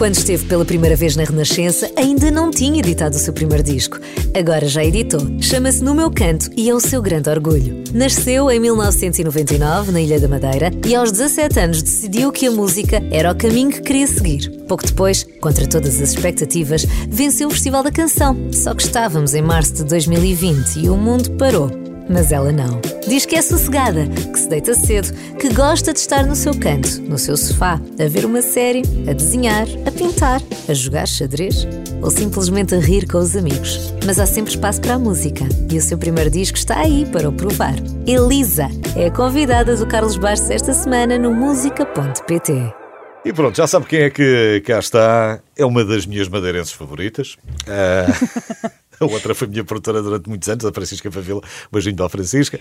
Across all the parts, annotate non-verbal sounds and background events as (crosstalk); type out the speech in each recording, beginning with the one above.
Quando esteve pela primeira vez na Renascença, ainda não tinha editado o seu primeiro disco. Agora já editou. Chama-se No Meu Canto e é o seu grande orgulho. Nasceu em 1999, na Ilha da Madeira, e aos 17 anos decidiu que a música era o caminho que queria seguir. Pouco depois, contra todas as expectativas, venceu o Festival da Canção. Só que estávamos em março de 2020 e o mundo parou mas ela não. Diz que é sossegada, que se deita cedo, que gosta de estar no seu canto, no seu sofá, a ver uma série, a desenhar, a pintar, a jogar xadrez ou simplesmente a rir com os amigos. Mas há sempre espaço para a música e o seu primeiro disco está aí para o provar. Elisa é a convidada do Carlos Bastos esta semana no música.pt. E pronto, já sabe quem é que cá está. É uma das minhas madeirenses favoritas. Uh... (laughs) (laughs) A outra foi minha produtora durante muitos anos, a Francisca Favila. Beijinho para a Francisca.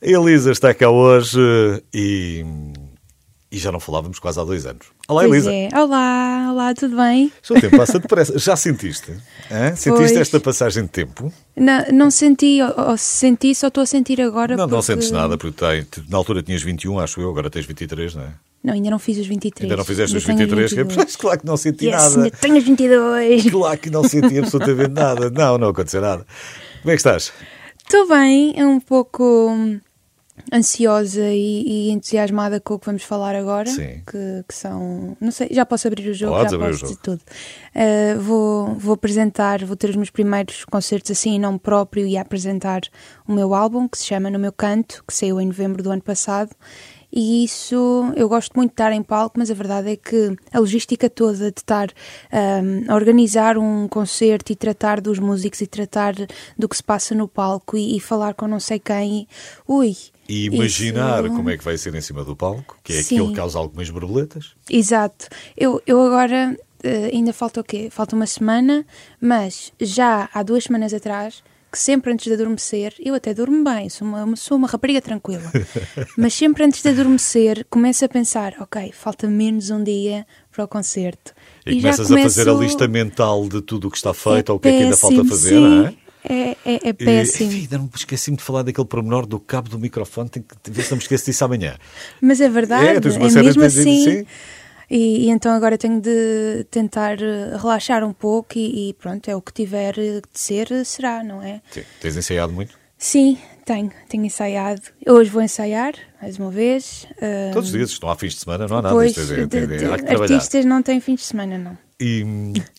A Elisa está cá hoje e, e já não falávamos quase há dois anos. Olá, pois Elisa. É. Olá, olá, tudo bem? O tempo passa depressa. Já sentiste? Hã? Sentiste esta passagem de tempo? Não, não senti, ou, ou senti, só estou a sentir agora. Não, porque... não sentes nada, porque na altura tinhas 21, acho eu, agora tens 23, não é? Não, ainda não fiz os 23. Ainda não fizeste os 23, 22. (laughs) claro que não senti yes, nada. Ainda tenho os 22. Claro que não senti absolutamente nada. Não, não aconteceu nada. Como é que estás? Estou bem, é um pouco ansiosa e, e, entusiasmada com o que vamos falar agora. Sim. Que, que são. Não sei, já posso abrir o jogo, Podes já abrir posso o jogo. tudo. Uh, vou, vou apresentar, vou ter os meus primeiros concertos assim em nome próprio e apresentar o meu álbum que se chama No Meu Canto, que saiu em novembro do ano passado e isso eu gosto muito de estar em palco, mas a verdade é que a logística toda de estar um, a organizar um concerto e tratar dos músicos e tratar do que se passa no palco e, e falar com não sei quem, ui. E imaginar isso... como é que vai ser em cima do palco, que é Sim. aquilo que causa algumas borboletas. Exato. Eu, eu agora Uh, ainda falta o quê? Falta uma semana, mas já há duas semanas atrás que sempre antes de adormecer, eu até durmo bem, sou uma, sou uma rapariga tranquila, mas sempre antes de adormecer começo a pensar, ok, falta menos um dia para o concerto. E, e começas começo... a fazer a lista mental de tudo o que está feito é ou o que é que ainda falta fazer, sim. não é? É, é, é péssimo. E, esqueci-me de falar daquele pormenor do cabo do microfone, tenho que ver se não me esqueço disso amanhã. Mas é verdade, é, é mesmo assim. Sim. E, e, então agora tenho de tentar eh, relaxar um pouco e, e, pronto, é o que tiver de ser, será, não é? Sim. Tens ensaiado muito? Sim, tenho, tenho ensaiado. Hoje vou ensaiar, mais uma vez. Uh, Todos os dias, estão há fins de semana, não há nada. Pois, é, de, de, artistas não têm fins de semana, não. E,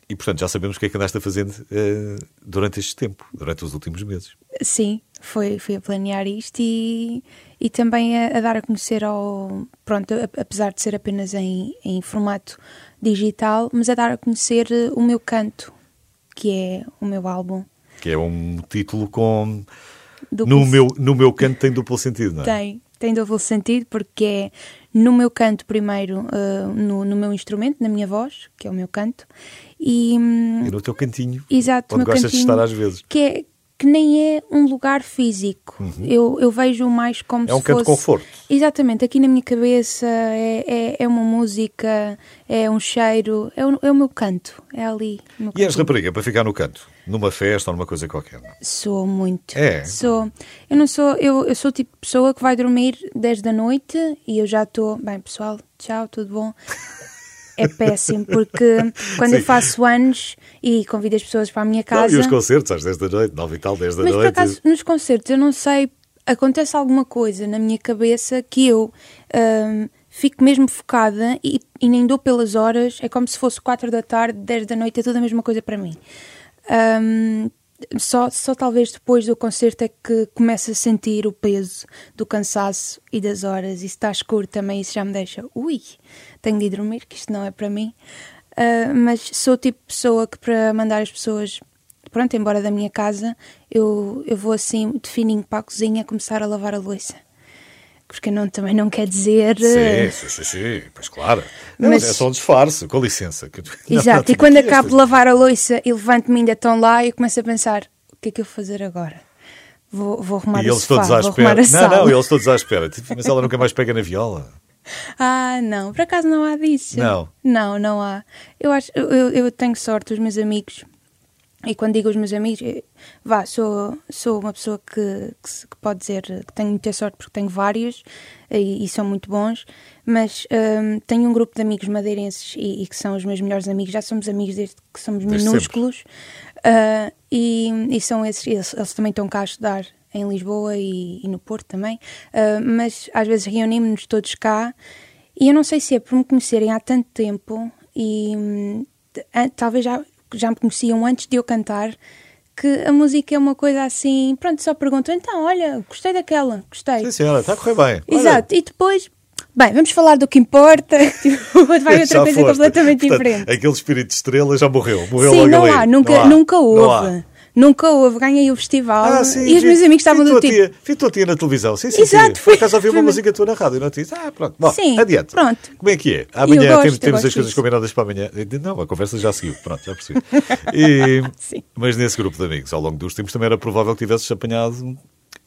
e portanto já sabemos o que é que andaste a fazer uh, durante este tempo, durante os últimos meses. Sim, foi, fui a planear isto e, e também a, a, dar a conhecer ao. Pronto, apesar de ser apenas em, em formato digital, mas a dar a conhecer eh, o meu canto, que é o meu álbum. Que é um título com. No meu, no meu canto tem duplo sentido, não é? Tem, tem duplo sentido porque é no meu canto primeiro, uh, no, no meu instrumento, na minha voz, que é o meu canto, e, hum, e no teu cantinho, exato, onde gostas cantinho, de estar às vezes. Que é, que nem é um lugar físico. Uhum. Eu, eu vejo mais como é um se canto fosse... conforto. Exatamente, aqui na minha cabeça é, é, é, uma música, é um cheiro, é o, é o meu canto, é ali. e és rapariga para ficar no canto? Numa festa ou numa coisa qualquer? Sou muito. É? Sou. Eu não sou, eu, eu sou o tipo de pessoa que vai dormir 10 da noite e eu já estou, bem pessoal, tchau, tudo bom é péssimo, porque (laughs) quando Sim. eu faço anos e convido as pessoas para a minha casa. Não, e os concertos às 10 da noite, 9 e tal, 10 da mas, noite. Mas por acaso, nos concertos, eu não sei, acontece alguma coisa na minha cabeça que eu. Um, fico mesmo focada e, e, nem dou pelas horas, é como se fosse 4 da tarde, 10 da noite, é tudo a mesma coisa para mim. Um, só, só talvez depois do concerto é que começo a sentir o peso do cansaço e das horas. E se está escuro também, isso já me deixa, ui, tenho de ir dormir, que isto não é para mim. Uh, mas sou o tipo de pessoa que, para mandar as pessoas, pronto, embora da minha casa, eu, eu vou assim, de fininho para a cozinha, começar a lavar a louça porque não, também não quer dizer. Sim, eh, sim, sim, sim. pois claro. Mas... É só um disfarce, com licença. (laughs) Exato, e quando acabo de lavar a louça e levanto-me ainda tão lá, eu começo a pensar: o que é que eu vou fazer agora? Vou, vou arrumar e eles sofá, todos à espera. Não, não, eles todos à espera. Tipo, mas ela nunca mais pega na viola. (laughs) Ah, não, por acaso não há disso. Não. Não, não há. Eu acho, eu, eu tenho sorte, os meus amigos e quando digo os meus amigos, eh, vá, sou, sou uma pessoa que, que, que pode dizer que tenho muita sorte porque tenho vários e, e são muito bons, mas um, tenho um grupo de amigos madeirenses e, e, que são os meus melhores amigos, já somos amigos desde que somos desde minúsculos uh, e, e, são esses, eles, eles, também estão cá a estudar em Lisboa e, no Porto também, uh, mas às vezes reunimos-nos todos cá e eu não sei se é por me conhecerem há tanto tempo e hum, talvez já já me conheciam antes de eu cantar, que a música é uma coisa assim, pronto, só perguntam, então, olha, gostei daquela, gostei. Sim, senhora, está a correr bem. Exato, olha. e depois, bem, vamos falar do que importa, (laughs) tipo, vai (laughs) outra coisa completamente Portanto, diferente. Aquele espírito de estrela já morreu, morreu Sim, logo não ali. Há, nunca, não há, nunca houve. Nunca houve, ganhei o festival ah, sim, e os meus amigos estavam do tipo. Vi tua tia na televisão, sim, sim. Exato, sim. Por acaso ouvi uma música tua na rádio, não te disse? Ah, pronto, bom, sim, adiante. Pronto. Como é que é? Amanhã gosto, temos, temos as coisas combinadas para amanhã. Não, a conversa já seguiu, pronto, já percebi. (laughs) E, mas nesse grupo de amigos, ao longo dos tempos, também era provável que tivesses apanhado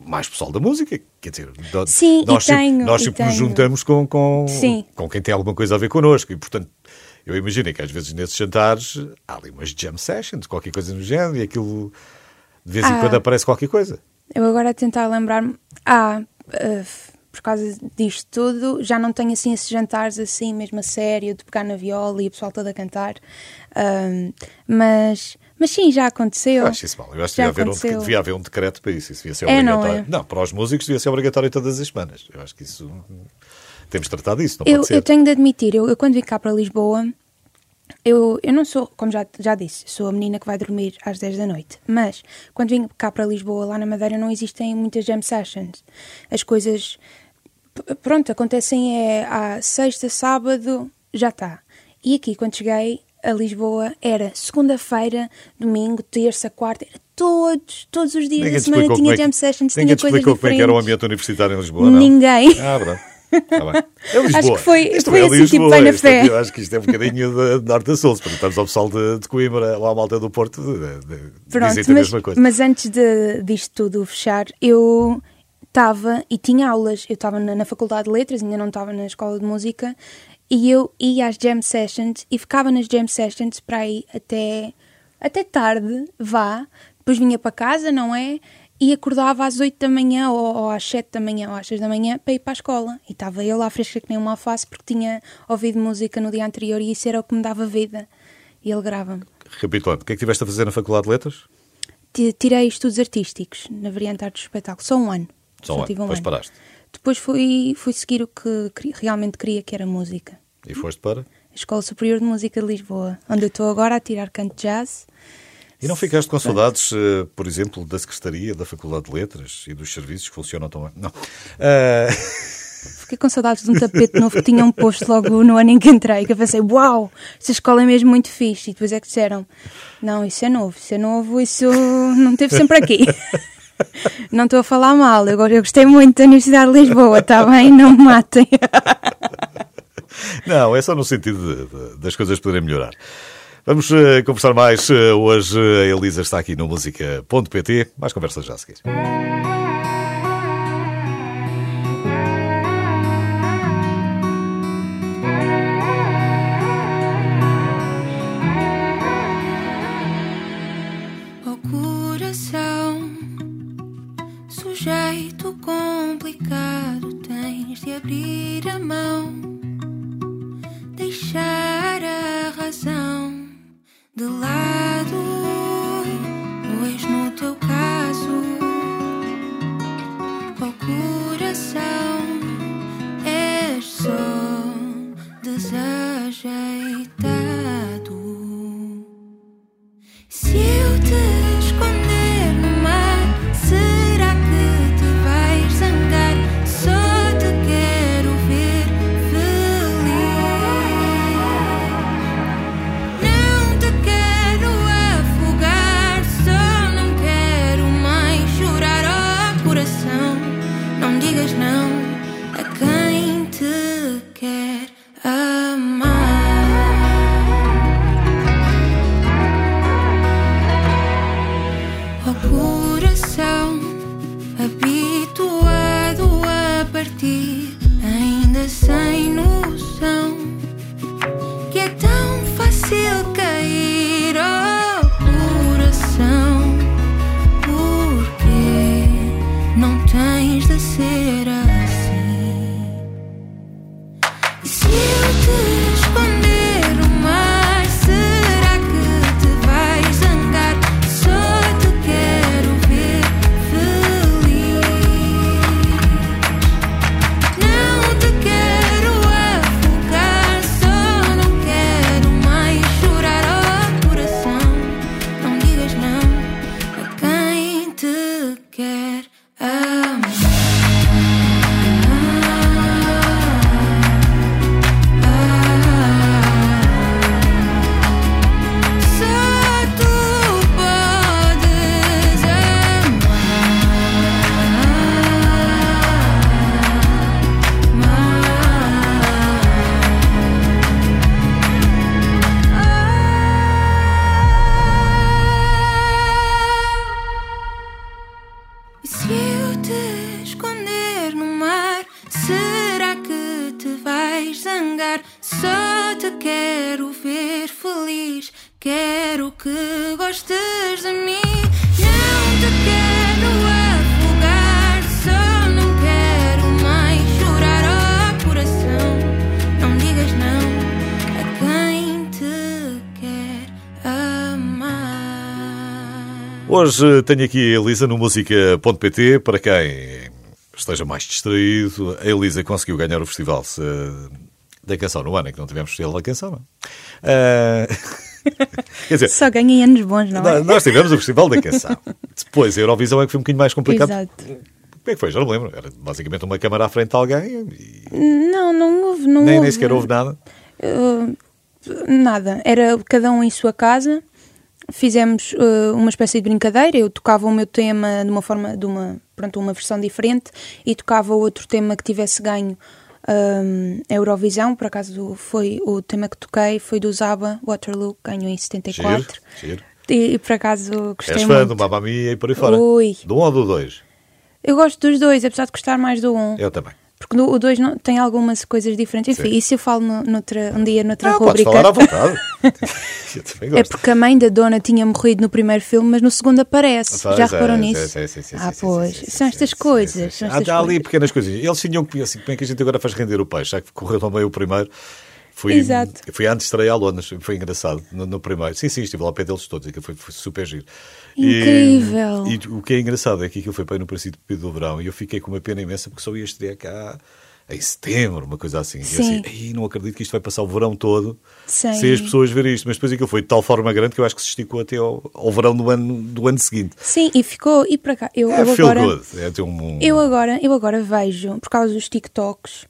mais pessoal da música, quer dizer, sim, nós, sempre, tenho, nós sempre nos juntamos com, com, sim. com quem tem alguma coisa a ver connosco e, portanto, eu imagino que às vezes nesses jantares há ali umas jam sessions, qualquer coisa no género, e aquilo de vez em ah, quando aparece qualquer coisa. Eu agora a tentar lembrar-me. Ah, uh, por causa disto tudo, já não tenho assim esses jantares assim, mesmo a sério, de pegar na viola e o pessoal todo a cantar. Um, mas, mas sim, já aconteceu. Eu acho isso mal. Eu acho que devia haver, um, devia haver, um, decreto para isso. Isso devia ser é, obrigatório. Não, é? não, para os músicos devia ser obrigatório todas as semanas. Eu acho que isso. Temos tratado disso, não eu, pode ser. Eu tenho de admitir, eu, eu quando vim cá para Lisboa eu, eu não sou, como já, já disse, sou a menina que vai dormir às 10 da noite. Mas quando vim cá para Lisboa, lá na Madeira, não existem muitas jam sessions. As coisas, pronto, acontecem é à sexta, sábado, já está. E aqui, quando cheguei a Lisboa, era segunda-feira, domingo, terça, quarta, era todos, todos os dias ninguém da semana tinha é jam sessions, tinha coisas diferentes. Ninguém como é que era o ambiente universitário em Lisboa, não? Ninguém. Ah, pronto. Tá é. Acho que foi, isto foi é assim tipo bem na fé. Eu acho que isto é um bocadinho de norte a sul. Perguntamos ao pessoal de, de Coimbra ou à malta do Porto, de, de, Pronto, mas, a mesma coisa. Mas antes de, disto tudo fechar, eu estava e tinha aulas. Eu estava na, na Faculdade de Letras, ainda não estava na Escola de Música, e eu ia às jam sessions e ficava nas jam sessions para ir até, até tarde, vá. Depois vinha para casa, não é? E acordava às 8 da manhã ou, ou, às 7 da manhã ou às 6 da manhã para ir para a escola. E estava eu lá fresca que nem uma alface porque tinha ouvido música no dia anterior e isso era o que me dava vida. E ele grava-me. Recapitulando, o que é que estiveste a fazer na Faculdade de Letras? Tirei estudos artísticos na variante arte do espetáculo, só um ano. Só, um tive um depois ano. paraste. Depois fui, fui seguir o que realmente queria, que era música. E foste para? A Escola Superior de Música de Lisboa, onde eu estou agora a tirar canto jazz e não ficaste com saudades, uh, por exemplo, da Secretaria da Faculdade de Letras e dos serviços que funcionam tão bem? Não. Uh... (laughs) Fiquei com saudades de um tapete novo que tinham posto logo no ano em que entrei, que eu pensei, uau, esta escola é mesmo muito fixe. E depois é que disseram, não, isso é novo, isso é novo, isso não teve sempre aqui. (laughs) não estou a falar mal, eu, eu gostei muito da Universidade de Lisboa, está bem? Não me matem. (laughs) não, é só no sentido de, de, das coisas poderem melhorar. Vamos uh, conversar mais. Uh, hoje a Elisa está aqui no música.pt. Mais conversas já a seguir. Hoje tenho aqui a Elisa no música.pt para quem esteja mais distraído. A Elisa conseguiu ganhar o festival da canção no ano em que não tivemos festival da canção, não? é? (laughs) Quer dizer, Só ganhei anos bons, não é? nós tivemos o festival da canção. Depois a Eurovisão é que foi um bocadinho mais complicado. Exato. Como é que foi? Já não me lembro. Era basicamente uma câmara à frente de alguém e Não, não houve. Não nem, houve. nem sequer houve nada. Uh, nada. Era cada um em sua casa. Fizemos uh, uma espécie de brincadeira. Eu tocava o meu tema de uma forma, de uma, pronto, uma versão diferente e tocava outro tema que tivesse ganho um, a Eurovisão. Por acaso foi o tema que toquei, foi do Zaba, Waterloo, ganhou em 74. Giro, giro. E, e por acaso gostei És fã muito. do Mamma Mia e por aí fora. Ui. Do 1 ou do 2? Eu gosto dos dois, apesar de gostar mais do um. Eu também. Porque no- o 2 tem algumas coisas diferentes. Enfim, Sim. isso eu falo no, noutra, um dia noutra Ah, podes rubrica. falar à (laughs) vontade. (laughs) É porque a mãe da dona tinha morrido no primeiro filme, mas no segundo aparece. Já é, reparou nisso? ah, pois. são estas coisas. São Há, estas há ali coisas. pequenas coisinhas. Eles tinham que, assim, como é que a gente agora faz render o peixe? Já que correu tão bem o primeiro. Fui, Exato. fui antes de estrear a Londres, foi engraçado no, no primeiro. Sim, sim, estive lá ao pé deles todos, foi, foi super giro. Incrível. E, e o que é engraçado é que aquilo foi para aí no princípio do verão e eu fiquei com uma pena imensa porque só ia estrear cá em setembro, uma coisa assim. E eu Sim. assim, "Ei, não acredito que isto vai passar o verão todo Sem- sem as pessoas verem isto. Mas depois aquilo foi de tal forma grande que eu acho que se esticou até ao, ao verão do ano, do ano seguinte. Sim, e ficou. E para cá. Eu, É eu feel agora. good. É ter um... Eu agora, eu agora vejo, por causa dos TikToks,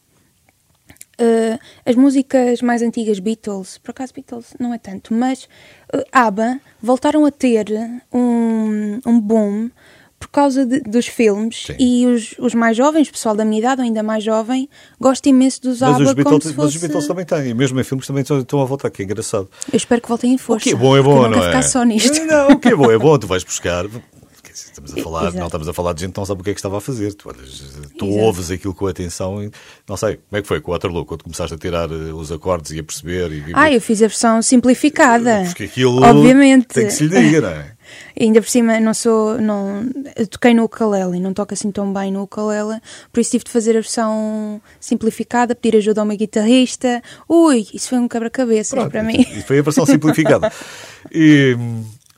eh, as músicas mais antigas, Beatles, por acaso Beatles não é tanto, mas eh, ABBA voltaram a ter um, um boom por causa de- dos filmes Sim. e os, os mais jovens, pessoal da minha idade ou ainda mais jovem, gosta imenso dos Mas ABBA os, como Beatles, se mas fosse... os Beatles também têm, e mesmo em filmes também estão, estão a voltar, que é engraçado. Eu espero que voltem em O força. que é bom é bom, não é? ficar só nisto. Não, o que é bom é bom, tu vais buscar. Estamos a falar, Exato. não estamos a falar de gente que não sabe o que é que estava a fazer. Tu, olhas, tu ouves aquilo com atenção e não sei, como é que foi com o Waterloo, quando começaste a tirar eh, os acordes e a perceber e Ah, eu fiz a versão simplificada. porque aquilo Obviamente. tem que se lhe diga, não é? (laughs) Ainda por cima, não sou. Não, eu toquei no ukulele, não toco assim tão bem no ukulele, por isso tive de fazer a versão simplificada, pedir ajuda a uma guitarrista. Ui, isso foi um quebra-cabeças para mim. Foi a versão simplificada. (laughs) E,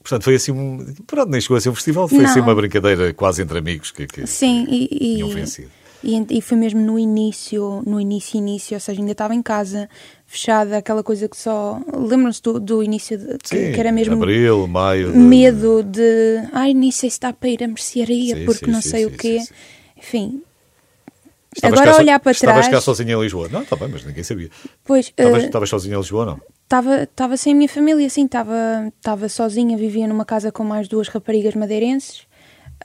portanto, foi assim um. Pronto, nem chegou a ser um festival, foi assim Não. uma brincadeira quase entre amigos que, que Sim, e, e, vencido. e, e foi mesmo no início, no início, início, ou seja, ainda estava em casa, fechada, aquela coisa que só. Lembram-se do, do início, de, que, Sim, que era mesmo. Abril, maio. de- medo de ai, nem sei se dá para ir à mercearia Sim, porque sim, não sei o quê. Enfim, Estavas agora cá olhar para Estavas trás- cá sozinha em Lisboa? Não, está bem, mas ninguém sabia. pois Estavas, eh, estavas sozinha em Lisboa não? estava estava sem a minha família, assim, estava estava sozinha, vivia numa casa com mais duas raparigas madeirenses.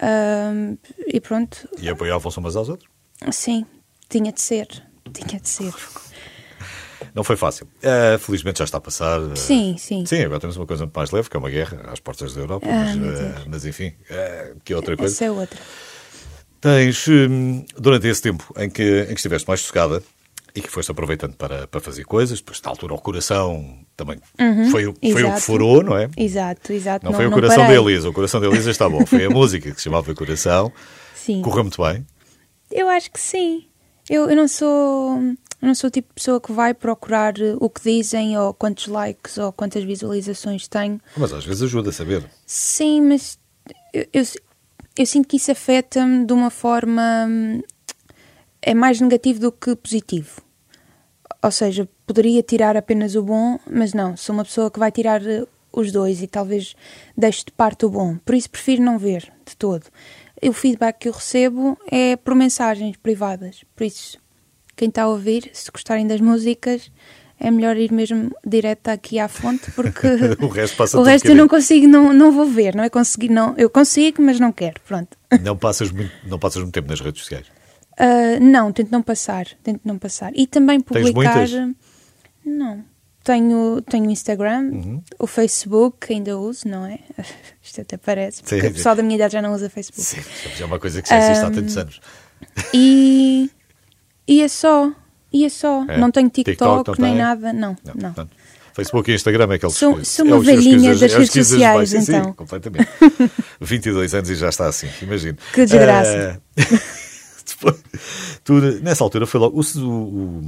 ahm, e pronto, E apoiavam-se umas às outras? sim, tinha de ser, tinha de ser. (laughs) Não foi fácil. Eh, felizmente já está a passar. eh, Sim, sim. Sim, agora temos uma coisa muito mais leve, que é uma guerra às portas da Europa. Ah, mas, mas enfim, que é outra coisa. Essa é outra. Tens, hum, durante esse tempo em que, em que estiveste mais sossegada e que foste aproveitando para, para fazer coisas, depois na altura o coração também foi, o- foi o que Uhum, furou, não é? Exato, exato. Não, foi o coração parei. da Elisa, o coração da Elisa está bom. Foi a (laughs) música que se chamava Coração, Sim. correu muito bem. Eu acho que sim. Eu, eu não sou. Eu não sou o tipo de pessoa que vai procurar eh, o que dizem ou quantos likes ou quantas visualizações tenho. Mas às vezes ajuda a saber. Sim, mas eu, eu, eu sinto que isso afeta-me de uma forma. hum, É mais negativo do que positivo. Ou seja, poderia tirar apenas o bom, mas não, sou uma pessoa que vai tirar eh, os dois e talvez deixe de parte o bom. Por isso prefiro não ver de todo. O feedback que eu recebo é por mensagens privadas. Por isso, quem está a ouvir, se gostarem das músicas, é melhor ir mesmo direto aqui à fonte, porque (laughs) O resto passa (laughs) o resto eu não consigo, não, não vou ver, não é conseguir, não. Eu consigo, mas não quero, pronto. (laughs) Não passas, muito, não passas muito tempo nas redes sociais. Ah, não, tento não passar, tento não passar. E também publicar. Não. Tenho, tenho Instagram, Uhum. o Facebook ainda uso, não é? Isto até parece, porque Sim, o pessoal da minha idade já não usa Facebook. Sim, já é uma coisa que já existe há tantos anos. E, e é só, e é só. É. Não tenho TikTok TikTok, nem nada, não, Não, não. portanto, Facebook e Instagram é aqueles Sou- que- sou é uma é que velhinha das é redes que sociais, mais. Sim, Sim, então. completamente. (laughs) 22 anos e já está assim, imagino. Que desgraça. (laughs) Depois, tu, nessa altura foi logo. O, o,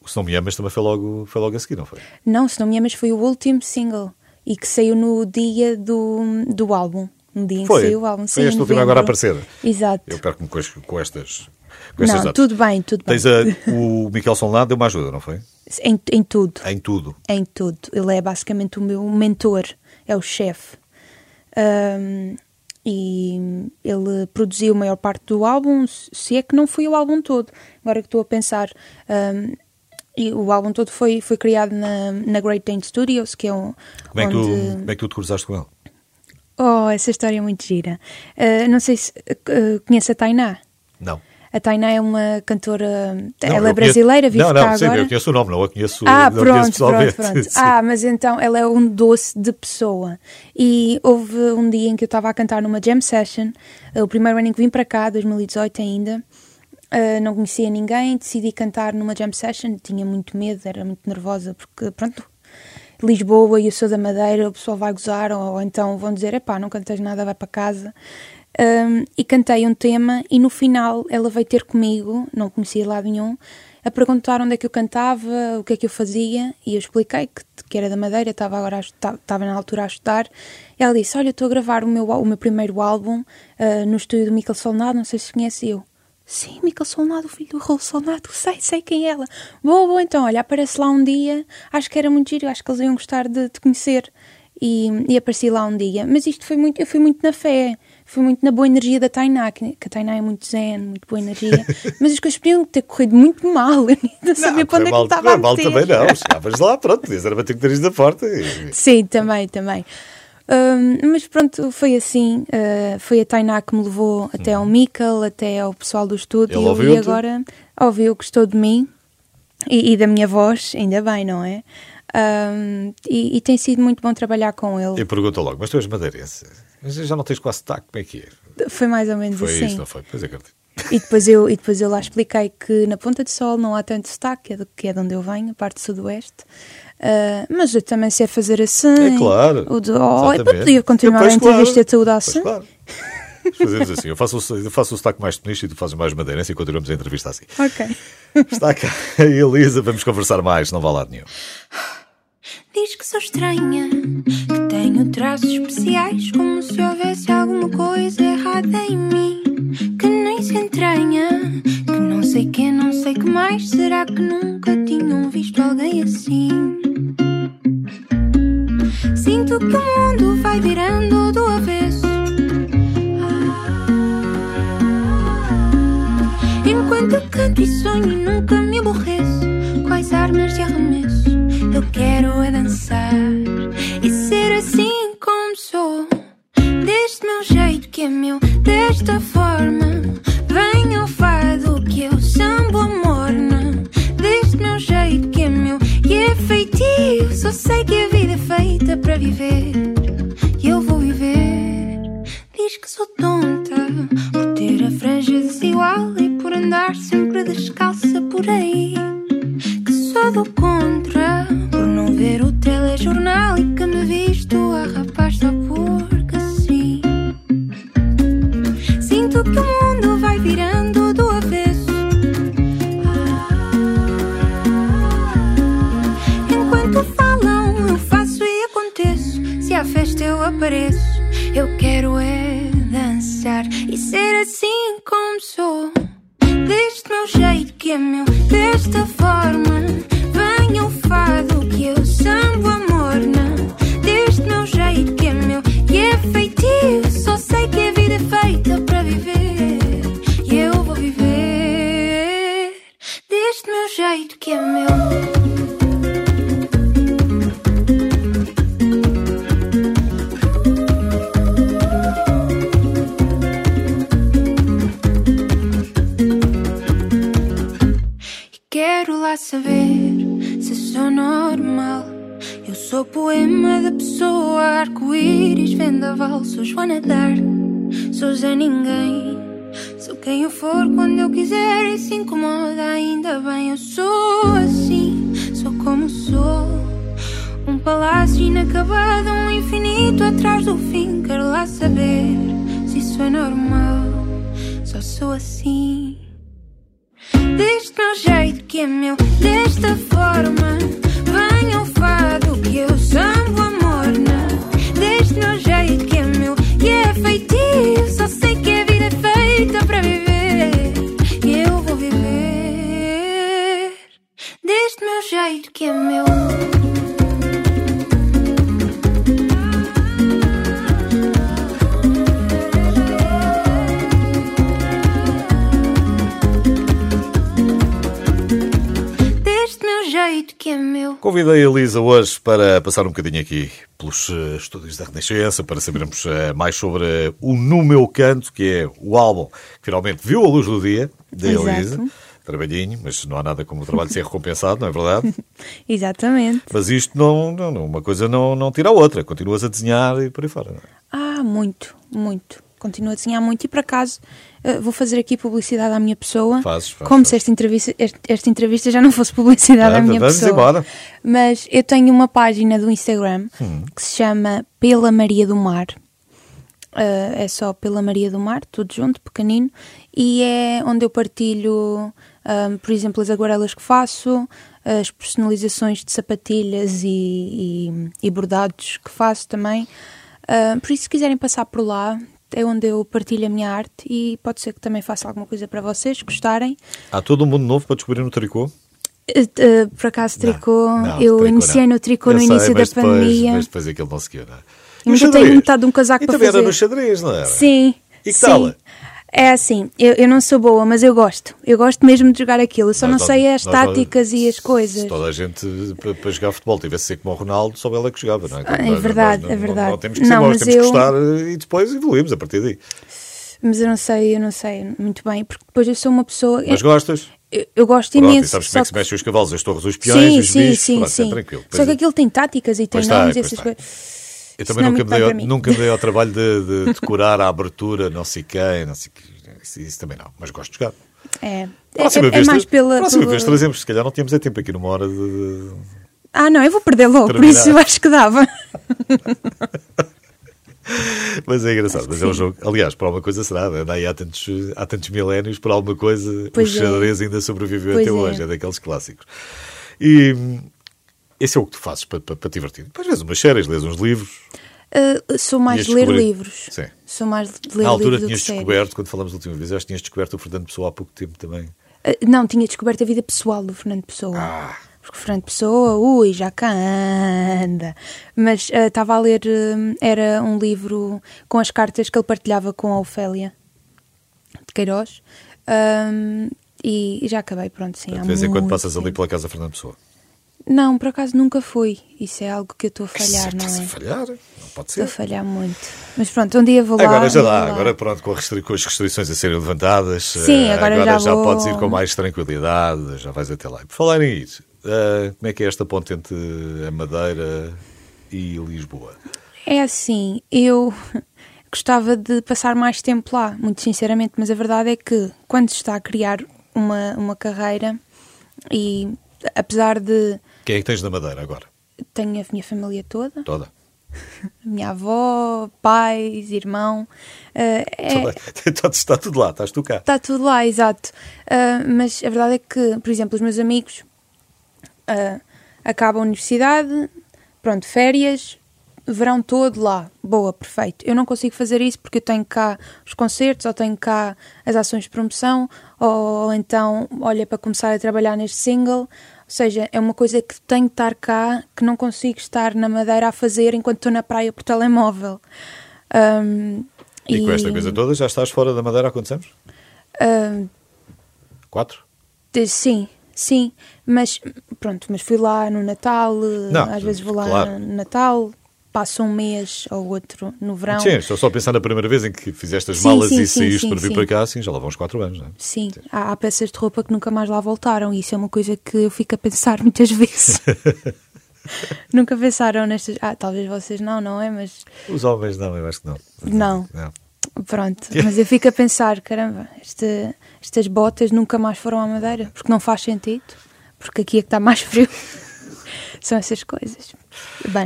o, Se Não Me Amas também foi logo, foi logo a seguir, não foi? Não, se não me amas, foi o último single e que saiu no dia do, do álbum. No dia em Foi. que saiu o álbum. Foi Sim, este em último agora a aparecer. Exato. Eu perco-me com, com estas. Com estas Não, tudo bem, tudo bem. Tens a, o Miquel Solnado deu uma ajuda, não foi? Em, em tudo. Em tudo. em tudo. Ele é basicamente o meu mentor, é o chefe. Ahm, e ele produziu a maior parte do álbum, se é que não foi o álbum todo. Agora que estou a pensar, ahm, e o álbum todo foi, foi criado na, na Great Dane Studios, que é um. Como é, que tu, onde- como é que tu te cruzaste com ele? Oh, essa história é muito gira. Ah, não sei se uh, conhece a Tainá. Não. A Tainá é uma cantora. Não, ela é brasileira, vive não, cá não, sim, agora. eu conheço o nome, não a conheço, Ah, não pronto, pessoalmente. pronto, pronto. (laughs) Ah, mas então ela é um doce de pessoa. E houve um dia em que eu estava a cantar numa jam session, eh, o primeiro ano em que vim para cá, 2018 ainda. eh, não conhecia ninguém, decidi cantar numa jam session, tinha muito medo, era muito nervosa, porque pronto, Lisboa e eu sou da Madeira, o pessoal vai gozar, ou, ou então vão dizer, epá, não cantas nada, vai para casa. Um, e cantei um tema e no final ela veio ter comigo, não conhecia lado nenhum, a perguntar onde é que eu cantava, o que é que eu fazia e eu expliquei que, que era da Madeira, estava agora estava na altura a estudar. E ela disse: Olha, estou a gravar o meu, o meu primeiro álbum ah, no estúdio do Michael Solnado, não sei se conhece eu. Sim, Michael Solnado, filho do Raul Solnado, (laughs) sei, sei quem é ela. Boa, boa, então, olha, aparece lá um dia, acho que era muito giro, acho que eles iam gostar de te conhecer. E, e apareci lá um dia. Mas isto foi muito, eu fui muito na fé, fui muito na boa energia da Tainá, que, que a Tainá é muito zen, muito boa energia. (laughs) Mas as coisas podiam ter corrido muito mal, eu nem sabia para onde é que estava a mal também não. Chegavas lá, pronto, podias era bater o nariz da porta. E... Sim, também, também. Hum, mas pronto, foi assim. uh, foi a Tainá que me levou até ao Mikkel, até ao pessoal do estúdio Ele e ouviu-te? agora ouviu, gostou de mim e, e da minha voz, ainda bem, não é? Hum, e, e tem sido muito bom trabalhar com ele. E perguntou logo, mas tu és madeirense? Mas já não tens quase sotaque, como é que é? Foi mais ou menos Foi assim. isso, não foi? Pois acredito. E depois, eu, e depois eu lá expliquei que na Ponta de Sol não há tanto sotaque, que é, do, que é de onde eu venho, a parte sudoeste. Ah, mas eu também sei fazer assim. É claro. O de, oh, e Exatamente. podia continuar a entrevista claro. toda Pois, assim. claro. Fazemos assim, eu faço, o- eu faço o sotaque mais tenista e tu fazes mais madeirense e continuamos a entrevista assim. Ok. Está cá a Elisa, vamos conversar mais, não vá lá nenhum. (laughs) Diz que sou estranha, que tenho traços especiais, como se houvesse alguma coisa errada em mim. Que nem se entranha, que não sei que, não sei que mais. Será que nunca tinham visto alguém assim? Sinto que o mundo vai virando do avesso. Enquanto canto e sonho nunca me aborreço Quais armas de arremesso Eu quero é dançar E ser assim como sou Deste meu jeito que é meu Desta forma Venho ao fado que eu sambo morna. Deste meu jeito que é meu E é feitio Só sei que a vida é feita para viver. E eu vou viver. Diz que sou tonta por ter a franja desigual e por andar sempre descalça por aí. Que sou do contra ver o telejornal e que me visto a rapaz só porque Convidei a Elisa hoje para passar um bocadinho aqui pelos eh, estúdios da Renascença para sabermos eh, mais sobre eh, o No Meu Canto, que é o álbum que finalmente viu a luz do dia da. Elisa. Trabalhinho, mas não há nada como o trabalho ser recompensado, não é verdade? (laughs) Exatamente. Mas isto não, não, não- uma coisa não, não tira a outra. Continuas a desenhar e por aí fora. não é? Ah, muito, muito. Continuo a desenhar muito e por acaso eh, vou fazer aqui publicidade à minha pessoa. Fazes, fazes, como fazes. se esta entrevista, esta entrevista já não fosse publicidade à minha pessoa. embora. Mas eu tenho uma página do Instagram Hum. que se chama Pela Maria do Mar. Eh, é só Pela Maria do Mar, tudo junto, pequenino. E é onde eu partilho, ahm, por exemplo, as aguarelas que faço, as personalizações de sapatilhas e, e- e bordados que faço também. Ah, por isso, se quiserem passar por lá, é onde eu partilho a minha arte e pode ser que também faça alguma coisa para vocês, gostarem. Há todo um mundo novo para descobrir no tricô? Eh, por acaso, tricô, Não, eu tricô iniciei não. no tricô Eu no sei, início da depois, pandemia. Mas depois aquilo não seguiu, não é? Eu E ainda tenho metade de um casaco e para também era fazer. no xadrez, não era? Sim. E que sim. tal? É assim, eu, eu não sou boa, mas eu gosto. Eu gosto mesmo de jogar aquilo. Eu só Nós não sei as nós não- táticas e as Se coisas. toda a gente para, para jogar futebol tivesse ser como o Ronaldo, só ela que jogava, não é? É Nós- verdade, nós é não- verdade. Não, temos que ser Não, bons, mas temos que eu- gostar eh, e depois evoluímos a partir daí. Mas eu não sei, eu não sei muito bem, porque depois eu sou uma pessoa. Mas gostas? eu, eu gosto Pronto, imenso. e sabes como é que se que- mexem os cavalos, as torres, os peões, Sim, os sim, bichos, sim, pronto, sim. é tranquilo. Só que é. aquilo tem táticas e tem nomes e essas coisas. Eu também é nunca, me dei, ao- para nunca me dei ao trabalho de, de decorar a abertura, não sei quem, não sei quê. Isso, também não, mas gosto de jogar. É, é, Próxima é- é vez, mais pela. próxima pela- vez trazemos, se calhar não tínhamos é tempo aqui numa hora de. Ah, não, eu vou perder logo, por Terminar. isso eu acho que dava. (laughs) Mas é engraçado, mas é um Sim. jogo. Aliás, por alguma coisa será, anda aí há tantos, há tantos milénios, por alguma coisa Pois o é. xadrez ainda sobreviveu Pois até é. hoje, é daqueles clássicos. E esse é o que tu fazes para, para, para te divertir. Depois vês umas séries, lês uns livros. Uh, sou mais de ler livros. Sim. Sou mais de ler Na altura tinhas descoberto, quando falamos da última vez, acho que tinhas descoberto o Fernando Pessoa há pouco tempo também. Uh, não, tinha descoberto a vida pessoal do Fernando Pessoa. Ah. Porque o Fernando Pessoa, ui, já cá anda. Mas uh, estava a ler, era um livro com as cartas que ele partilhava com a Ofélia de Queiroz. Um, e já acabei, pronto, sim. de vez em quando passas ali tempo. pela casa Fernando Pessoa. Não, por acaso nunca fui. Isso é algo que eu estou a falhar, não Estás a é? falhar? Não pode Estou a ser. falhar muito. Mas pronto, um dia vou lá. Agora já dá, agora pronto, com, restri- com as restrições a serem levantadas, Sim, eh, agora já vou- podes ir com mais tranquilidade, já vais até lá. E por falar em isso, eh, como é que é esta ponte entre a Madeira e Lisboa? É assim, eu (laughs) gostava de passar mais tempo lá, muito sinceramente, mas a verdade é que quando se está a criar uma, uma carreira e apesar de Quem é que tens na Madeira agora? tenho a minha família toda, Toda? (laughs) minha avó, pais, irmão, eh, é. Está (laughs) tudo lá, estás tu cá. Está tudo lá, exato. Ah, mas a verdade é que, por exemplo, os meus amigos ah, acabam a universidade, pronto, férias, verão todo lá. Boa, perfeito. Eu não consigo fazer isso porque eu tenho cá os concertos, ou tenho cá as ações de promoção, ou, ou então, olha, para começar a trabalhar neste single. Ou seja, é uma coisa que tenho que estar cá, que não consigo estar na Madeira a fazer enquanto estou na praia por telemóvel. Um, E, com esta coisa toda já estás fora da Madeira há quantos anos? um, Quatro? de- sim, sim. Mas pronto, mas fui lá no Natal, Não, às vezes vou lá claro. no Natal, passo um mês ou outro no verão. Sim, estou só a pensar na primeira vez em que fizeste as Sim, malas sim, e saíste sim, para vir para cá, assim, já lá vão uns quatro anos, não é? Sim, há, há peças de roupa que nunca mais lá voltaram e isso é uma coisa que eu fico a pensar (laughs) muitas vezes. (laughs) nunca pensaram nestas. Ah, talvez vocês não, não é? Mas Os homens não, eu acho que não. Não. não. pronto. (laughs) Mas eu fico a pensar: caramba, este- estas botas nunca mais foram à Madeira porque não faz sentido, porque aqui é que está mais frio. São essas coisas.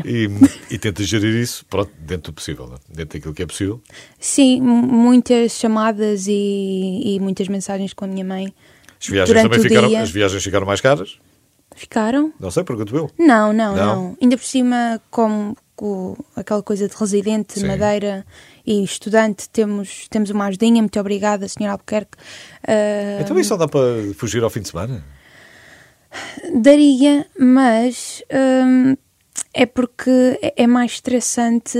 E, e tentas gerir isso, pronto, dentro do possível, não é? dentro daquilo que é possível. sim, muitas chamadas e, e muitas mensagens com a minha mãe. As viagens também ficaram, dia. as viagens ficaram mais caras? Ficaram? Não sei, pergunto eu. Não, não, Não? não. Ainda por cima, como com aquela coisa de residente, Sim. Madeira e estudante, temos, temos uma ajudinha. Muito obrigada, Sr. Albuquerque. Ah, Então isso só dá para fugir ao fim de semana? Daria, mas hum, é porque é é mais estressante,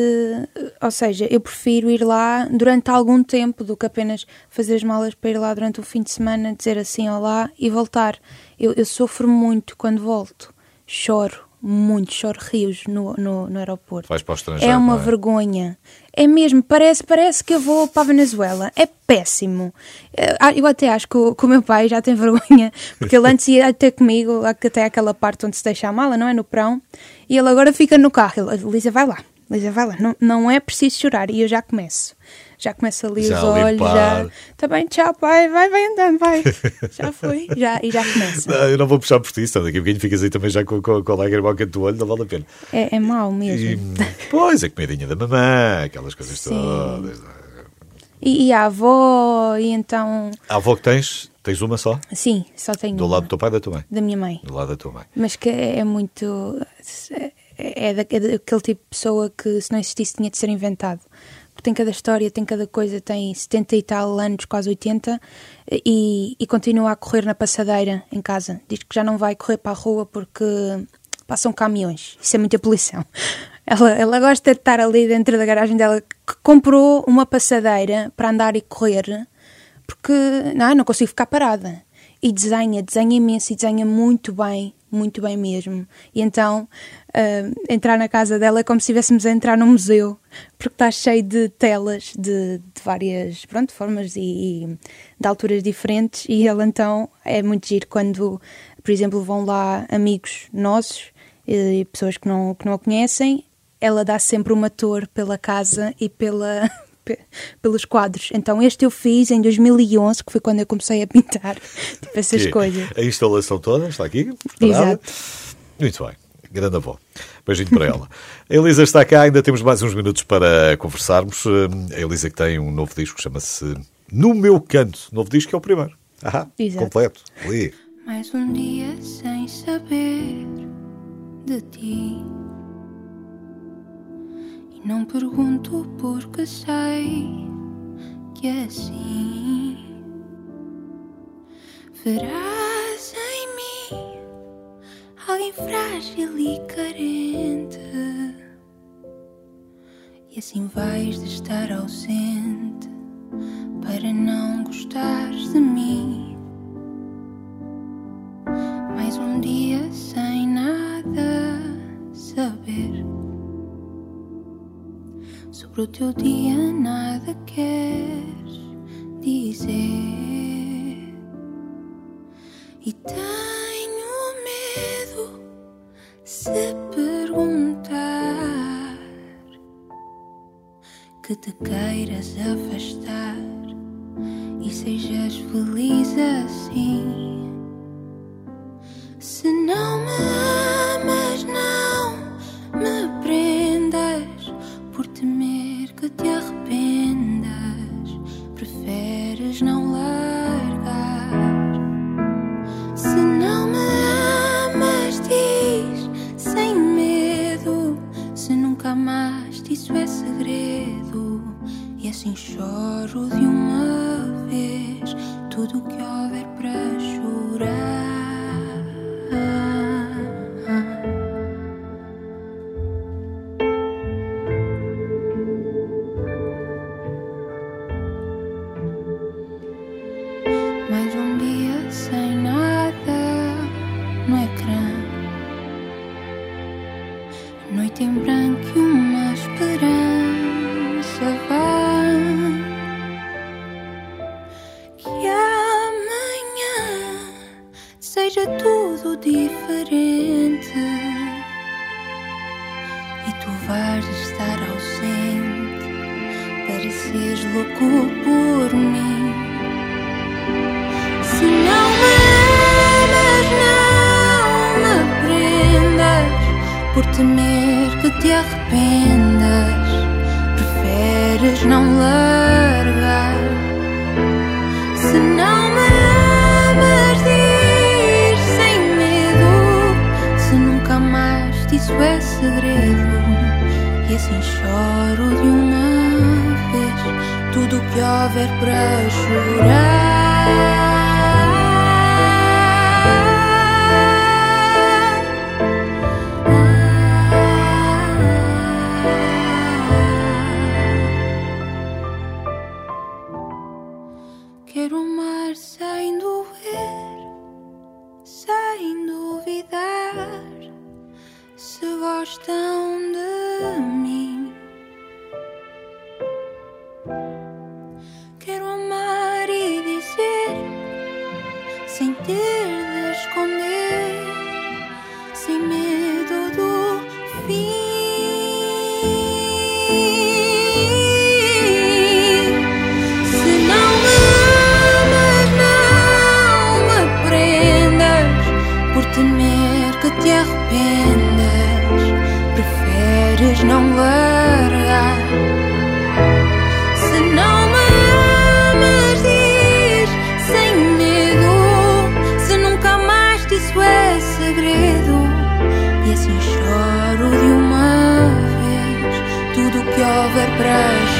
ou seja, eu prefiro ir lá durante algum tempo do que apenas fazer as malas para ir lá durante um fim de semana, dizer assim olá e voltar. Eu, eu sofro muito quando volto, choro muito, choro rios no, no, no aeroporto. Vais para o estrangeiro, É uma é? vergonha. É mesmo, parece, parece que eu vou para a Venezuela. É péssimo. Eh, ah, Eu até acho que o, que o meu pai já tem (laughs) vergonha, porque ele antes ia até comigo, até aquela parte onde se deixa a mala, não é? No prão, e ele agora fica no carro. Ele, Lisa, vai lá, Lisa, vai lá. Não, não é preciso chorar. E eu já começo. Já começo ali Já os olhos, já. Tá bem, tchau, pai, vai, vai andando, vai. (laughs) Já foi, já, e já começa. Não, eu não vou puxar por ti, então daqui a bocadinho ficas aí também já com, com, com a lágrima ao canto do olho, não vale a pena. É, é mau E, mesmo. pois, a comidinha da mamã, aquelas coisas Sim. todas. é? E, e a avó, e então. A avó que tens, tens uma só? Sim, só tenho Do uma. lado do teu pai e da tua mãe? da minha mãe. Do lado da tua mãe. Mas que é muito. É, é, da- é daquele tipo de pessoa que, se não existisse, tinha de ser inventado. Tem cada história, tem cada coisa, tem 70 e tal anos, quase 80, e, e continua a correr na passadeira em casa. Diz que já não vai correr para a rua porque passam caminhões. Isso é muita poluição. (laughs) Ela, ela gosta de estar ali dentro da garagem dela, que comprou uma passadeira para andar e correr, porque não, não consigo ficar parada. E desenha, desenha imenso e desenha muito bem, muito bem mesmo. E então, ah, entrar na casa dela é como se estivéssemos a entrar num museu, porque está cheio de telas de, de várias pronto, formas e, e de alturas diferentes. E ela então é muito giro quando, por exemplo, vão lá amigos nossos e pessoas que não, que não a conhecem, ela dá sempre uma tour pela casa e pela, pe- (laughs) pelos quadros. Então este eu fiz em 2011, que foi quando eu comecei a pintar (laughs) tipo essas Que coisas. A instalação toda está aqui, preparada. Exato. Muito bem. Grande avó. Beijinho para ela. A Elisa está cá, ainda temos mais uns minutos para conversarmos. Hum, A Elisa que tem um novo disco, chama-se No Meu Canto. Novo disco que é o primeiro. Ah, Exato. completo. Ali. Mais um dia sem saber de ti. Não pergunto porque sei que é assim. Verás em mim alguém frágil e carente. E assim vais de estar ausente para não gostares de mim. Mais um dia sem nada saber. Sobre o teu dia nada queres dizer. E tenho medo se perguntar que te queiras afastar e sejas feliz assim. Se não me amas, assim choro de uma vez Tudo que houver para chorar.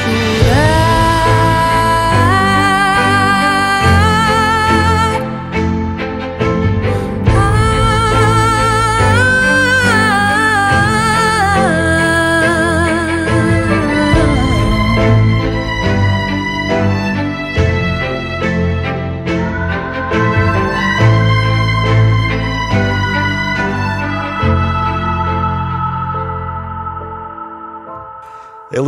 Para chorar.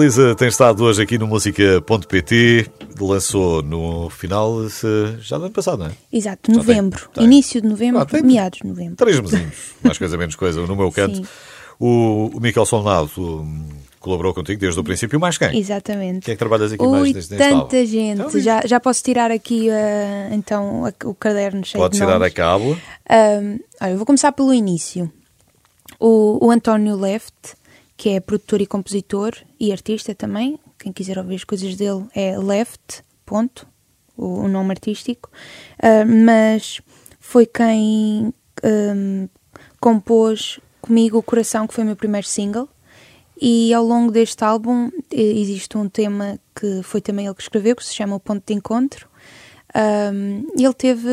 Elisa tem estado hoje aqui no música.pt, lançou no final já do ano passado, não é? Exato, novembro. tem, tem. Início de novembro, Ah, meados de novembro. Três mesinhos, mais coisa menos coisa, no meu canto. Sim. O, o Miquel Solnado hum, colaborou contigo desde o princípio, mais quem? Exatamente. Quem é que trabalhas aqui mais Ui, neste neste álbum? tanta gente. Então, já, já posso tirar aqui ah, então a- o caderno cheio Pode de tirar a nomes. cabo. Ahm, olha, eu vou começar pelo início. O, o António Left, que é produtor e compositor e artista também. Quem quiser ouvir as coisas dele é Left, ponto, o, nome artístico. Ah, mas foi quem ahm, compôs comigo O Coração, que foi o meu primeiro single. E ao longo deste álbum existe um tema que foi também ele que escreveu, que se chama O Ponto de Encontro. Um, ele teve,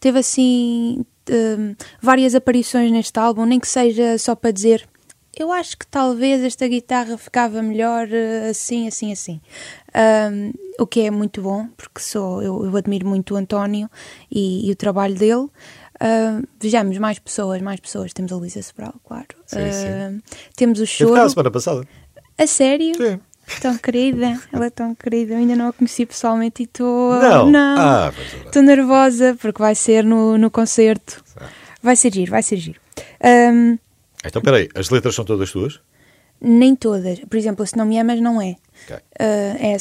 teve assim um, várias aparições neste álbum, nem que seja só para dizer eu acho que talvez esta guitarra ficava melhor eh, assim, assim, assim. Um, o que é muito bom, porque sou, eu, eu admiro muito o António e, e o trabalho dele. Um, vejamos, mais pessoas, mais pessoas. Temos a Luísa Sobral, claro. Sim, sim. Um, temos o Eu Choro. ficava a semana passada. A sério? Sim. Tão querida, ela é tão querida. Eu ainda não a conheci pessoalmente e estou. Não. Não. Ah, pois é. Estou nervosa porque vai ser no, no concerto. Vai ser giro, vai ser giro. Ahm, Então, peraí, as letras são todas tuas? nem todas. Por exemplo, Se Não Me Amas não é. Ok. Ah, é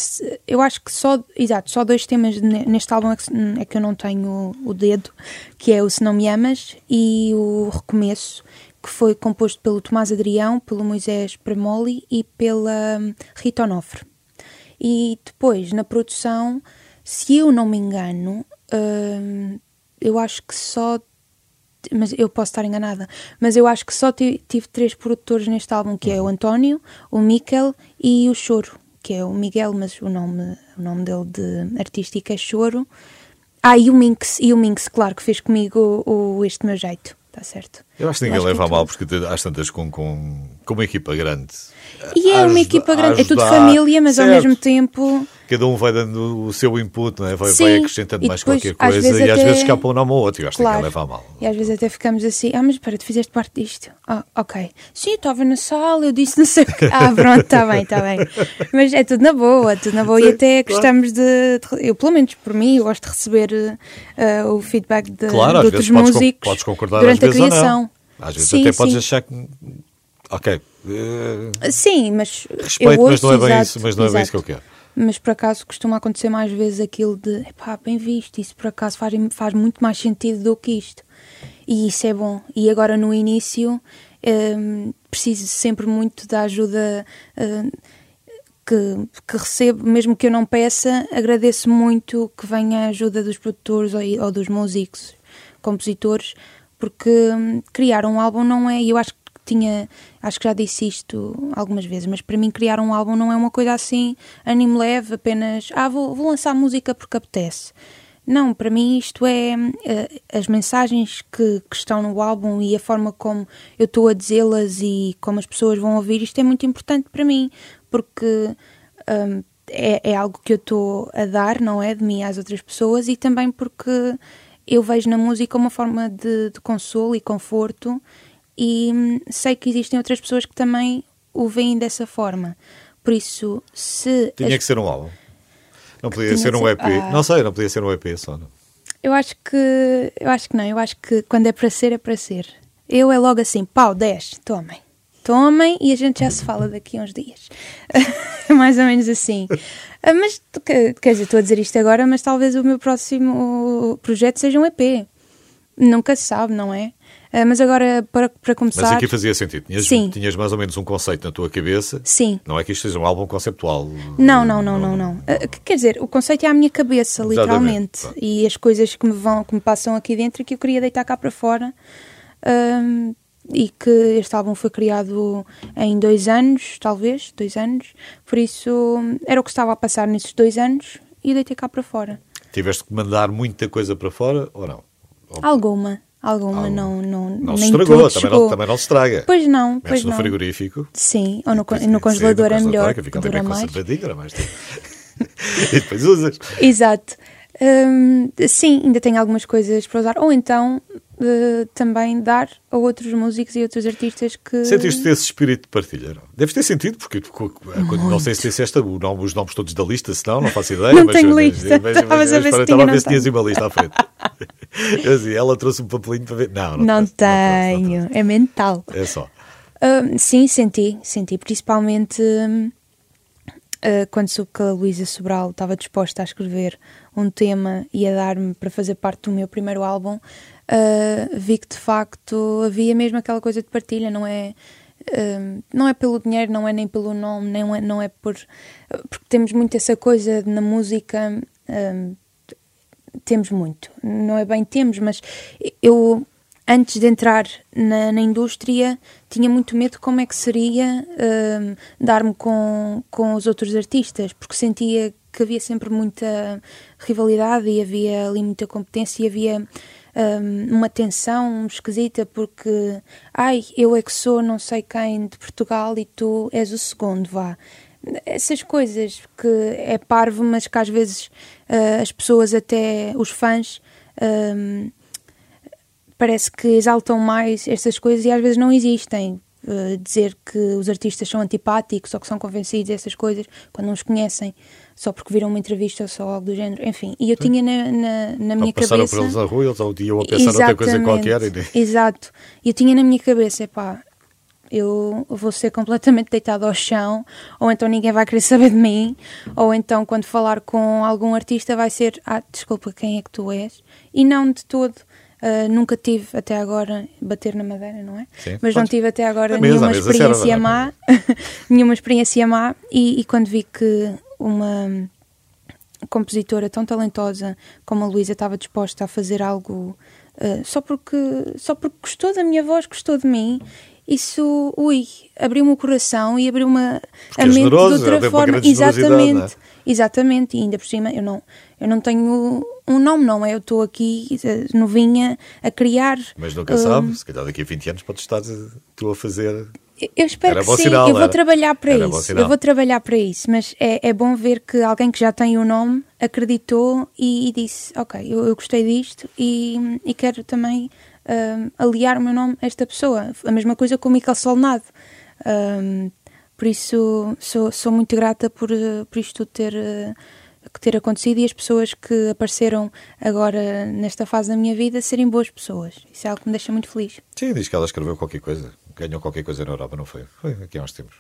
eu acho que só, exato, só dois temas ne- neste álbum é que, é que eu não tenho o dedo, que é o Se Não Me Amas e o Recomeço, que foi composto pelo Tomás Adrião, pelo Moisés Premoli e pela hum, Rita Onofre. E depois, na produção, se eu não me engano, hum, eu acho que só mas eu posso estar enganada, mas eu acho que só ti- tive três produtores neste álbum, que é o António, o Miquel e o Choro, que é o Miguel, mas o nome, o nome dele de artístico é Choro. Ah, e o Minx, e o Minx, claro, que fez comigo o, o Este Meu Jeito, está certo. Eu acho que ninguém leva a que mal, porque às tantas com, com, com uma equipa grande. E é uma equipa grande, é tudo família, mas ao Certo. mesmo tempo. Cada um vai dando o seu input, não é? vai, Sim, vai acrescentando e mais depois, qualquer às coisa e às até- vezes escapa um nome ou outro. Eu acho que Claro. ninguém leva a mal. E às vezes até ficamos assim, ah, mas espera, tu fizeste parte disto. Ah, ok. Sim, eu estava na sala, eu disse não sei o quê. (laughs) Ah, pronto, está bem, está bem. Mas é tudo na boa, tudo na boa. e Sim, até claro. gostamos de, de- Eu, pelo menos por mim, eu gosto de receber eh, o feedback de, Claro, de às outros podes, músicos podes concordar durante às vezes a ou criação. não. Às vezes Sim, até podes sim. achar que. Ok. eh, Sim, mas. eu respeito, mas não é bem exato, isso, mas não é bem isso que eu exato. quero. Mas por acaso costuma acontecer mais vezes aquilo de epá, bem visto, isso por acaso faz, faz muito mais sentido do que isto. E isso é bom. E agora no início hum, preciso sempre muito da ajuda hum, que, que recebo, mesmo que eu não peça, agradeço muito que venha a ajuda dos produtores ou, ou dos músicos, compositores, porque hum, criar um álbum não é, e eu acho que tinha, acho que já disse isto algumas vezes, mas para mim criar um álbum não é uma coisa assim, anime leve, apenas, ah, vou, vou lançar música porque apetece. Não, para mim isto é eh, as mensagens que, que estão no álbum e a forma como eu estou a dizê-las e como as pessoas vão ouvir, isto é muito importante para mim, porque hum, é, é algo que eu estou a dar, não é? De mim às outras pessoas e também porque eu vejo na música uma forma de, de consolo e conforto e hum, sei que existem outras pessoas que também o veem dessa forma. Por isso, se. Tinha as- que ser um álbum. Não podia ser um EP. Ah. Não sei, não podia ser um EP só. Não. Eu acho que. Eu acho que não. Eu acho que quando é para ser, é para ser. Eu é logo assim, pau, 10, tomem. Tomem e a gente já se fala daqui a uns dias. (laughs) Mais ou menos assim. Ah, Mas, que- quer dizer, estou a dizer isto agora, mas talvez o meu próximo projeto seja um EP. Nunca se sabe, não é? Ah, Mas agora, para, para começar. Mas aqui fazia sentido. Tinhas, Sim. tinhas mais ou menos um conceito na tua cabeça. Sim. Não é que isto seja um álbum conceptual. Não, não, não, não, não. Ah, que- Quer dizer, o conceito é à minha cabeça, literalmente. Exatamente. E as coisas que me vão, que me passam aqui dentro e que eu queria deitar cá para fora. Ahm, e que este álbum foi criado em dois anos, talvez, dois anos. Por isso, era o que estava a passar nesses dois anos e deitei cá para fora. Tiveste que mandar muita coisa para fora ou não? Alguma, alguma, não, não, não se estragou, também não, também não se estraga. Pois não, Metes pois no não. frigorífico. Sim, ou no, no sim, congelador no é melhor, fica bem dura mais. mais (laughs) e depois usas. Exato. Hum, sim, ainda tenho algumas coisas para usar. Ou então também dar a outros músicos e outros artistas que. Sentiste esse espírito de partilha? não? Deves ter sentido, porque não sei se disseste o nome- os nomes todos da lista, se não, não faço ideia. Não mas, tenho mas- lista. mas- a ver se Estava a não ver se tinhas uma lista à frente. (laughs) Dizia, ela trouxe um papelinho para ver. Não, não, Não trouxe, trouxe, tenho, é mental. trouxe. É só. Hum, sim, senti, senti. Principalmente uh, quando soube que a Luísa Sobral estava disposta a escrever um tema e a dar-me para fazer parte do meu primeiro álbum, uh, vi que de facto havia mesmo aquela coisa de partilha, não é? hum, não é pelo dinheiro, não é nem pelo nome, não é, não é por. Porque temos muito essa coisa na música. hum, temos muito. Não é bem temos, mas eu, antes de entrar na, na indústria, tinha muito medo de como é que seria dar-me com, com os outros artistas, porque sentia que havia sempre muita rivalidade e havia ali muita competência e havia hum, uma tensão esquisita porque ai, eu é que sou não sei quem de Portugal e tu és o segundo, vá essas coisas que é parvo, mas que às vezes ah, as pessoas, até os fãs, ahm, parece que exaltam mais estas coisas e às vezes não existem. Ah, dizer que os artistas são antipáticos ou que são convencidos dessas coisas quando não os conhecem, só porque viram uma entrevista ou só algo do género, enfim. E eu tinha na, na, na minha Ou passaram cabeça. por eles na rua, eles ou iam a pensar outra coisa qualquer. E... Exato. E eu tinha na minha cabeça, pá, eu vou ser completamente deitado ao chão, ou então ninguém vai querer saber de mim, ou então quando falar com algum artista vai ser, ah, desculpa, quem é que tu és? E não de todo. Ah, nunca tive até agora bater na madeira, não é? Sim, Mas não podes. tive até agora mesa, nenhuma mesa, experiência má, (laughs) nenhuma experiência má, e, e quando vi que uma compositora tão talentosa como a Luísa estava disposta a fazer algo uh, só, porque, só porque gostou da minha voz, gostou de mim. Isso, ui, abriu-me o coração e abriu-me a é mente generoso, de outra forma. generosidade, Exatamente. Exatamente, e ainda por cima eu não, eu não tenho um nome, não é? Eu estou aqui eh, novinha a criar. Mas nunca uh, sabe, se calhar daqui a 20 anos podes estar eh, tu a fazer. Eu espero Era que sim, sinal, eu vou era. trabalhar para Era isso. Eu vou trabalhar para isso, mas é, é bom ver que alguém que já tem o nome acreditou e, e disse: Ok, eu, eu gostei disto e, e quero também hum, aliar o meu nome a esta pessoa. A mesma coisa com o Miquel Solnado. Hum, por isso, sou, sou muito grata por, eh, por isto ter, eh, ter acontecido e as pessoas que apareceram agora nesta fase da minha vida serem boas pessoas. Isso é algo que me deixa muito feliz. Sim, diz que ela escreveu qualquer coisa. Ganhou qualquer coisa na Europa, não foi? Foi aqui há uns tempos.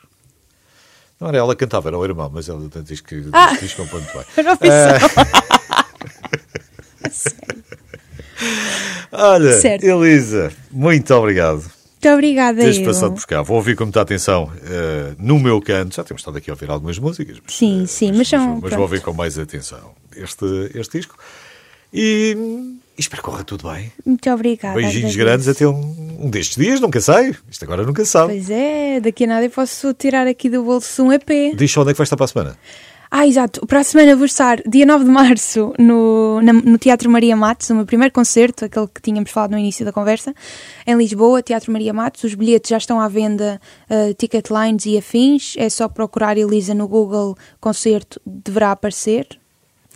Não era ela que cantava, era o irmão, mas ela diz que Ah! diz que compõe muito bem. (laughs) Não fiz (laughs) (laughs) Olha, Certo. Elisa, muito obrigado. Muito obrigada, Teres passado por cá. Vou ouvir com muita atenção eh, no meu canto. Já temos estado aqui a ouvir algumas músicas. Mas, Sim, eh, sim, mas são- mas vou ouvir com mais atenção este, este disco. E, e espero que corra tudo bem. Muito obrigada. Beijinhos grandes até um, um destes dias, nunca sei. Isto agora nunca sabe. Pois é, daqui a nada eu posso tirar aqui do bolso um EP. Diz onde é que vai estar para a semana. Ah, exato. Para a semana vou estar, dia 9 de março, no, na- no Teatro Maria Matos, o meu primeiro concerto, aquele que tínhamos falado no início da conversa, em Lisboa, Teatro Maria Matos. Os bilhetes já estão à venda, uh, Ticketlines e afins. É só procurar Elisa no Google Concerto, deverá aparecer.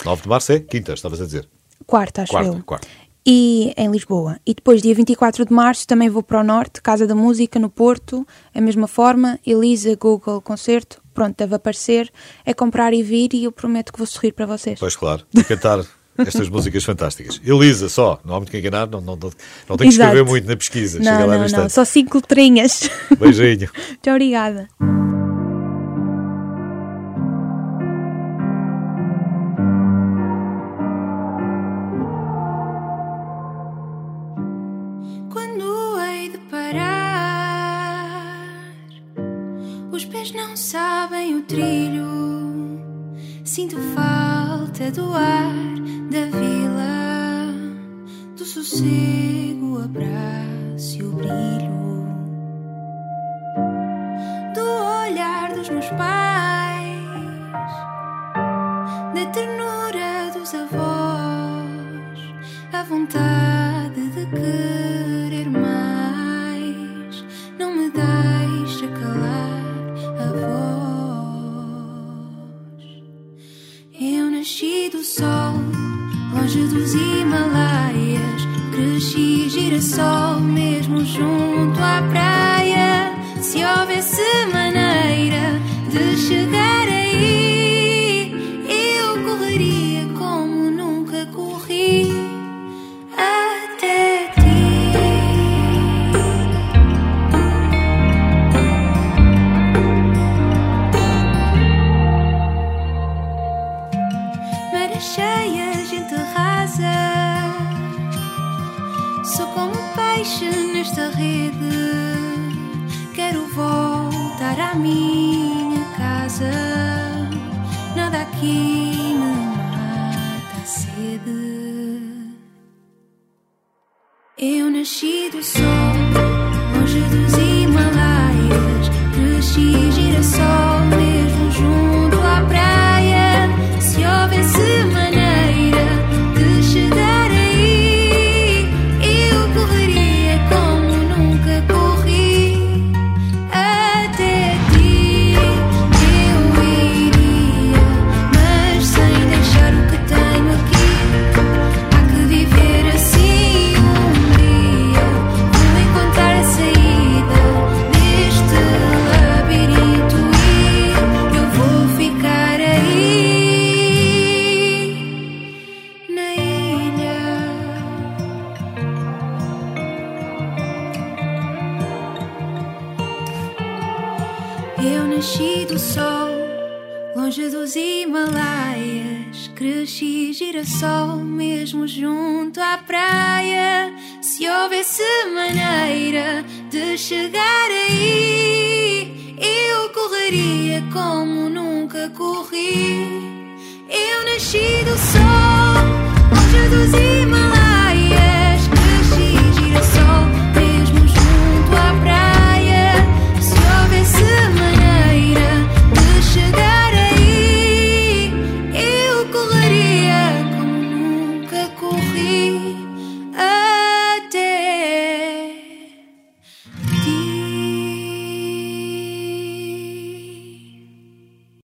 9 de março é quinta, estavas a dizer. Quarta, acho Quarta, eu. quarta. E em Lisboa. E depois, dia 24 de março, também vou para o Norte, Casa da Música, no Porto. A mesma forma, Elisa, Google, concerto. Pronto, deve aparecer. É comprar e vir e eu prometo que vou sorrir para vocês. Pois claro, e cantar estas músicas fantásticas. Elisa só, não há muito que enganar, não, não, não, não tem que escrever muito na pesquisa. Chega Não, lá no não, não. Só cinco letrinhas. Beijinho. (laughs) Muito obrigada. Trilho. Sinto falta do ar da vila, do sossego, abraço e o brilho, do olhar dos meus pais, da ternura dos avós, a vontade